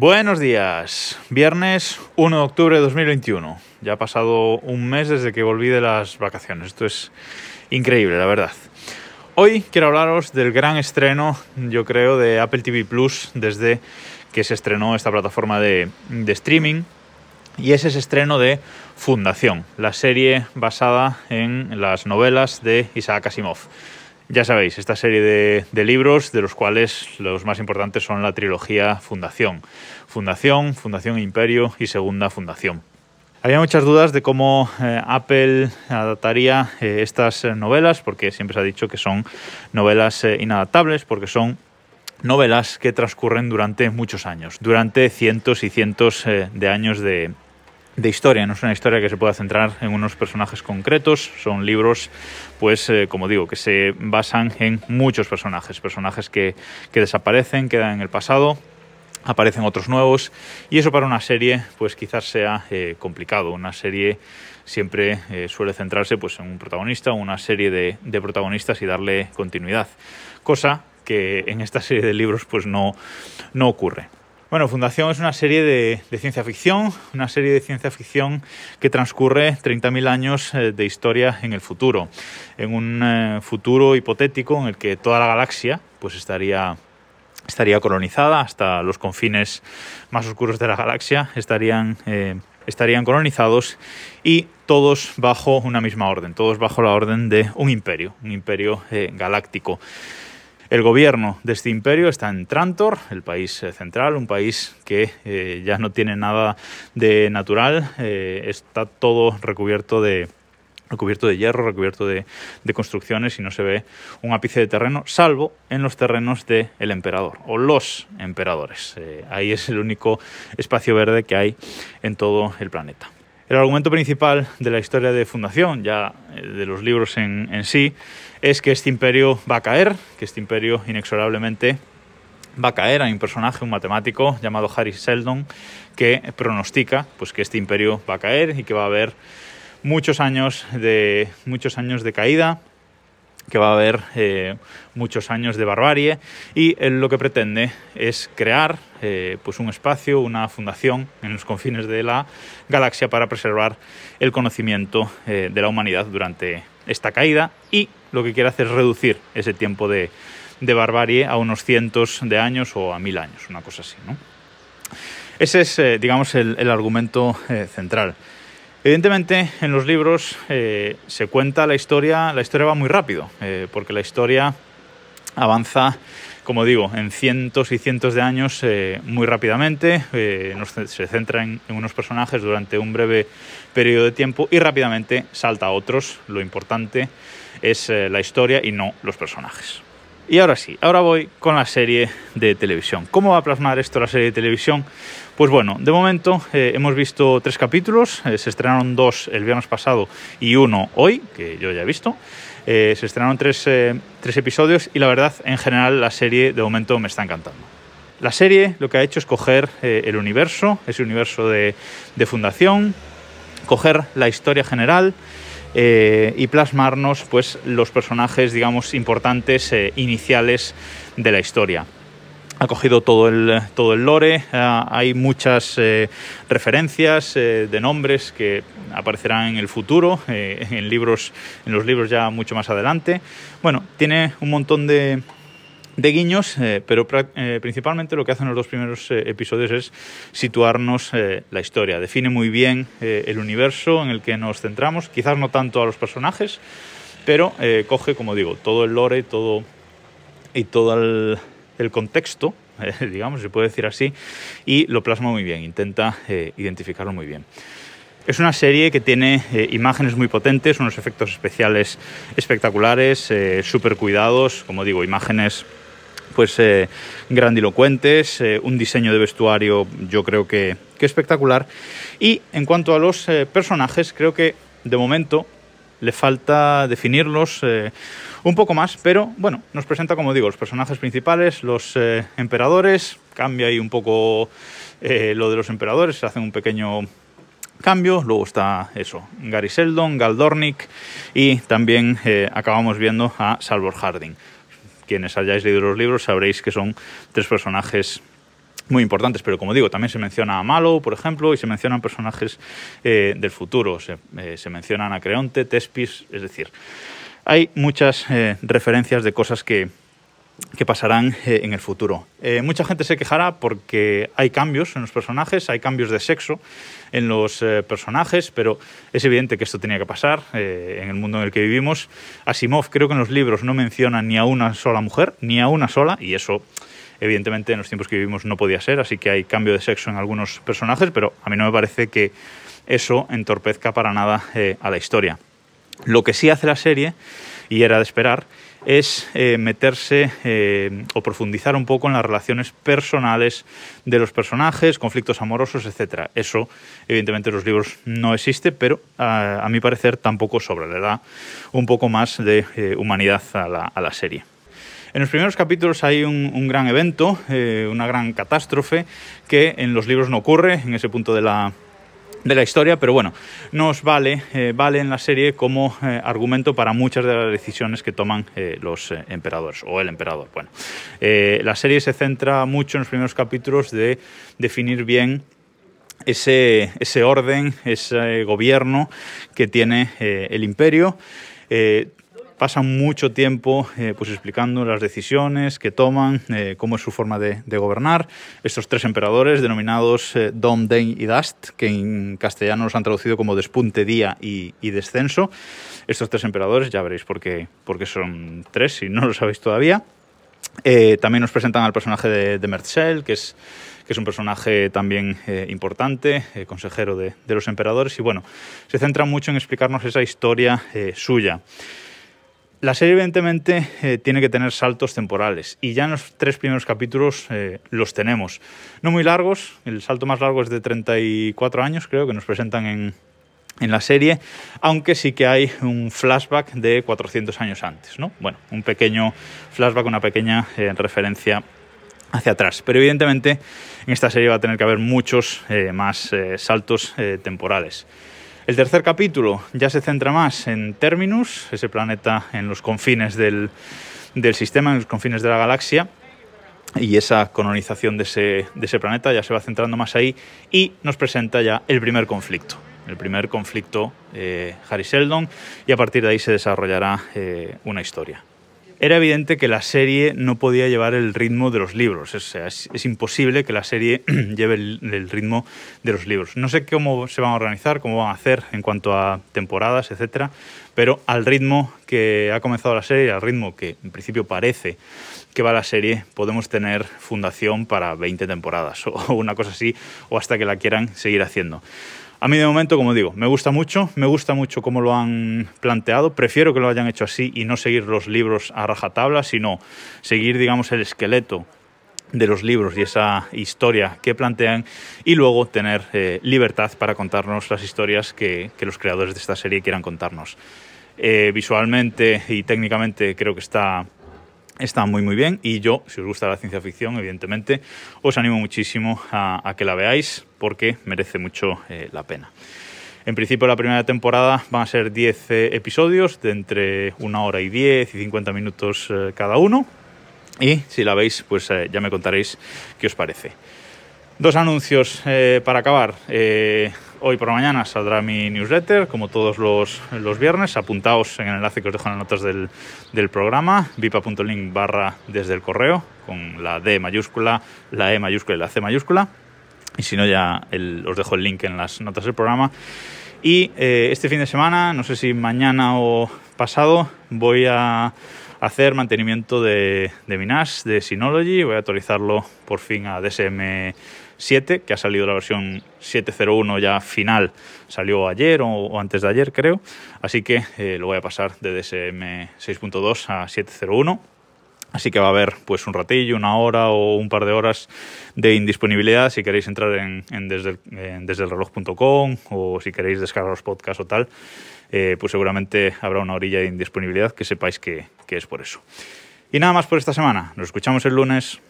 Buenos días, viernes 1 de octubre de 2021. Ya ha pasado un mes desde que volví de las vacaciones. Esto es increíble, la verdad. Hoy quiero hablaros del gran estreno, yo creo, de Apple TV Plus desde que se estrenó esta plataforma de, de streaming. Y es ese estreno de Fundación, la serie basada en las novelas de Isaac Asimov. Ya sabéis, esta serie de, libros, de los cuales los más importantes son la trilogía Fundación. Fundación, Fundación Imperio y Segunda Fundación. Había muchas dudas de cómo eh, Apple adaptaría eh, estas novelas, porque siempre se ha dicho que son novelas eh, inadaptables, porque son novelas que transcurren durante muchos años, durante cientos y cientos de años de, de historia, no es una historia que se pueda centrar en unos personajes concretos, son libros, pues eh, como digo, que se basan en muchos personajes, personajes que, desaparecen, quedan en el pasado, aparecen otros nuevos y eso para una serie pues quizás sea eh, complicado, una serie siempre eh, suele centrarse pues en un protagonista o una serie de, de protagonistas y darle continuidad, cosa que en esta serie de libros pues no, no ocurre. Bueno, Fundación es una serie de, ciencia ficción, una serie de ciencia ficción que transcurre 30.000 años eh, de historia en el futuro, en un eh, futuro hipotético en el que toda la galaxia pues estaría estaría colonizada hasta los confines más oscuros de la galaxia estarían eh, estarían colonizados y todos bajo una misma orden, todos bajo la orden de un imperio, un imperio galáctico. El gobierno de este imperio está en Trantor, el país eh, central, un país que eh, ya no tiene nada de natural, eh, está todo recubierto de, recubierto de hierro, recubierto de, construcciones y no se ve un ápice de terreno, salvo en los terrenos del emperador o los emperadores. ahí es el único espacio verde que hay en todo el planeta. El argumento principal de la historia de fundación, ya de los libros en, en sí, es que este imperio va a caer, que este imperio inexorablemente va a caer. Hay un personaje, un matemático llamado Harry Seldon, que pronostica pues, que este imperio va a caer y que va a haber muchos años de, muchos años de caída, que va a haber eh, muchos años de barbarie y él lo que pretende es crear eh, pues un espacio, una fundación en los confines de la galaxia para preservar el conocimiento eh, de la humanidad durante esta caída y lo que quiere hacer es reducir ese tiempo de, barbarie a unos cientos de años o a mil años, una cosa así. ¿no? Ese es, digamos, el argumento central. Evidentemente, en los libros eh, se cuenta la historia, la historia va muy rápido, eh, porque la historia avanza, como digo, en cientos y cientos de años eh, muy rápidamente, se centra en, unos personajes durante un breve periodo de tiempo y rápidamente salta a otros. Lo importante es la historia y no los personajes. Y ahora sí, ahora voy con la serie de televisión. ¿Cómo va a plasmar esto la serie de televisión? Pues bueno, de momento eh, hemos visto tres capítulos, eh, se estrenaron dos el viernes pasado y uno hoy, que yo ya he visto. Eh, se estrenaron tres, episodios y la verdad, en general, la serie de momento me está encantando. La serie lo que ha hecho es coger el universo, ese universo de, de fundación, coger la historia general, y plasmarnos pues los personajes digamos importantes iniciales de la historia ha cogido todo el, todo el lore, eh, hay muchas eh, referencias eh, de nombres que aparecerán en el futuro, en, libros, en los libros ya mucho más adelante. Bueno, tiene un montón de, de guiños, pero principalmente lo que hacen los dos primeros episodios es situarnos la historia. Define muy bien el universo en el que nos centramos, quizás no tanto a los personajes, pero coge, como digo, todo el lore todo, y todo el el contexto, eh, digamos, se puede decir así, y lo plasma muy bien, intenta eh, identificarlo muy bien. Es una serie que tiene eh, imágenes muy potentes, unos efectos especiales espectaculares, súper cuidados, como digo, imágenes pues grandilocuentes, un diseño de vestuario yo creo que, espectacular. Y en cuanto a los personajes, creo que de momento le falta definirlos eh, un poco más, pero bueno, nos presenta, como digo, los personajes principales, los eh, emperadores, cambia ahí un poco eh, lo de los emperadores, se hace un pequeño cambio, luego está eso, Gary Seldon, Galdornik y también acabamos viendo a Salvor Harding. Quienes hayáis leído los libros sabréis que son tres personajes muy importantes, pero como digo, también se menciona a Malo, por ejemplo, y se mencionan personajes eh, del futuro, se, eh, se, mencionan a Creonte, Tespis, es decir, hay muchas eh, referencias de cosas que, que pasarán eh, en el futuro. Eh, mucha gente se quejará porque hay cambios en los personajes, hay cambios de sexo en los eh, personajes, pero es evidente que esto tenía que pasar en el mundo en el que vivimos. Asimov creo que en los libros no menciona ni a una sola mujer, ni a una sola, y eso evidentemente en los tiempos que vivimos no podía ser, así que hay cambio de sexo en algunos personajes, pero a mí no me parece que eso entorpezca para nada a la historia. Lo que sí hace la serie, y era de esperar, es eh, meterse eh, o profundizar un poco en las relaciones personales de los personajes, conflictos amorosos, etc. Eso, evidentemente, en los libros no existe, pero a, mi parecer tampoco sobra. Le da un poco más de eh, humanidad a la, a la serie. En los primeros capítulos hay un, gran evento, una gran catástrofe, que en los libros no ocurre, en ese punto de la, de la historia, pero bueno, nos vale, eh, vale en la serie como eh, argumento para muchas de las decisiones que toman eh, los emperadores o el emperador. Bueno, la serie se centra mucho en los primeros capítulos de definir bien ese, ese orden, ese gobierno que tiene el imperio. Pasan mucho tiempo eh, pues explicando las decisiones que toman, eh, cómo es su forma de, de, gobernar. Estos tres emperadores, denominados eh, Dom, Dane y Dust, que en castellano los han traducido como despunte, día y, y descenso. Estos tres emperadores, ya veréis por qué, por qué son tres, si no lo sabéis todavía. Eh, también nos presentan al personaje de, de que es, que es un personaje también eh, importante, eh, consejero de, de, los emperadores, y bueno, se centra mucho en explicarnos esa historia eh, suya. La serie, evidentemente, eh, tiene que tener saltos temporales y ya en los tres primeros capítulos eh, los tenemos. No muy largos, el salto más largo es de 34 años, creo, que nos presentan en, en la serie, aunque sí que hay un flashback de 400 años antes, ¿no? Bueno, un pequeño flashback, una pequeña eh, referencia hacia atrás. Pero evidentemente en esta serie va a tener que haber muchos más saltos temporales. El tercer capítulo ya se centra más en Terminus, ese planeta en los confines del, del sistema, en los confines de la galaxia, y esa colonización de ese, de ese, planeta ya se va centrando más ahí y nos presenta ya el primer conflicto. El primer conflicto eh, Harry Sheldon y a partir de ahí se desarrollará eh, una historia era evidente que la serie no podía llevar el ritmo de los libros. O sea, es, es imposible que la serie lleve el, el, ritmo de los libros. No sé cómo se van a organizar, cómo van a hacer en cuanto a temporadas, etcétera, pero al ritmo que ha comenzado la serie, al ritmo que en principio parece que va la serie, podemos tener fundación para 20 temporadas o una cosa así, o hasta que la quieran seguir haciendo. A mí de momento, como digo, me gusta mucho, me gusta mucho cómo lo han planteado, prefiero que lo hayan hecho así y no seguir los libros a rajatabla, sino seguir, digamos, el esqueleto de los libros y esa historia que plantean y luego tener eh, libertad para contarnos las historias que, los creadores de esta serie quieran contarnos. Eh, visualmente y técnicamente creo que está está muy muy bien y yo, si os gusta la ciencia ficción, evidentemente, os animo muchísimo a, que la veáis porque merece mucho eh, la pena. En principio la primera temporada van a ser 10 eh, episodios de entre una hora y 10 y 50 minutos eh, cada uno y si la veis pues ya me contaréis qué os parece. Dos anuncios para acabar. Hoy por la mañana saldrá mi newsletter, como todos los, los, viernes. Apuntaos en el enlace que os dejo en las notas del, del programa, vipa.link barra desde el correo, con la D mayúscula, la E mayúscula y la C mayúscula. Y si no, ya os dejo el link en las notas del programa. Y eh, este fin de semana, no sé si mañana o pasado, voy a hacer mantenimiento de, de mi NAS, de Synology. Voy a actualizarlo por fin a DSM 7, que ha salido la versión 7.01 ya final, salió ayer o, o, antes de ayer creo, así que eh, lo voy a pasar de DSM 6.2 a 7.01. Así que va a haber pues un ratillo, una hora o un par de horas de indisponibilidad si queréis entrar en, en desde, en desde el reloj.com o si queréis descargar los podcasts o tal, eh, pues seguramente habrá una orilla de indisponibilidad que sepáis que, que es por eso. Y nada más por esta semana. Nos escuchamos el lunes.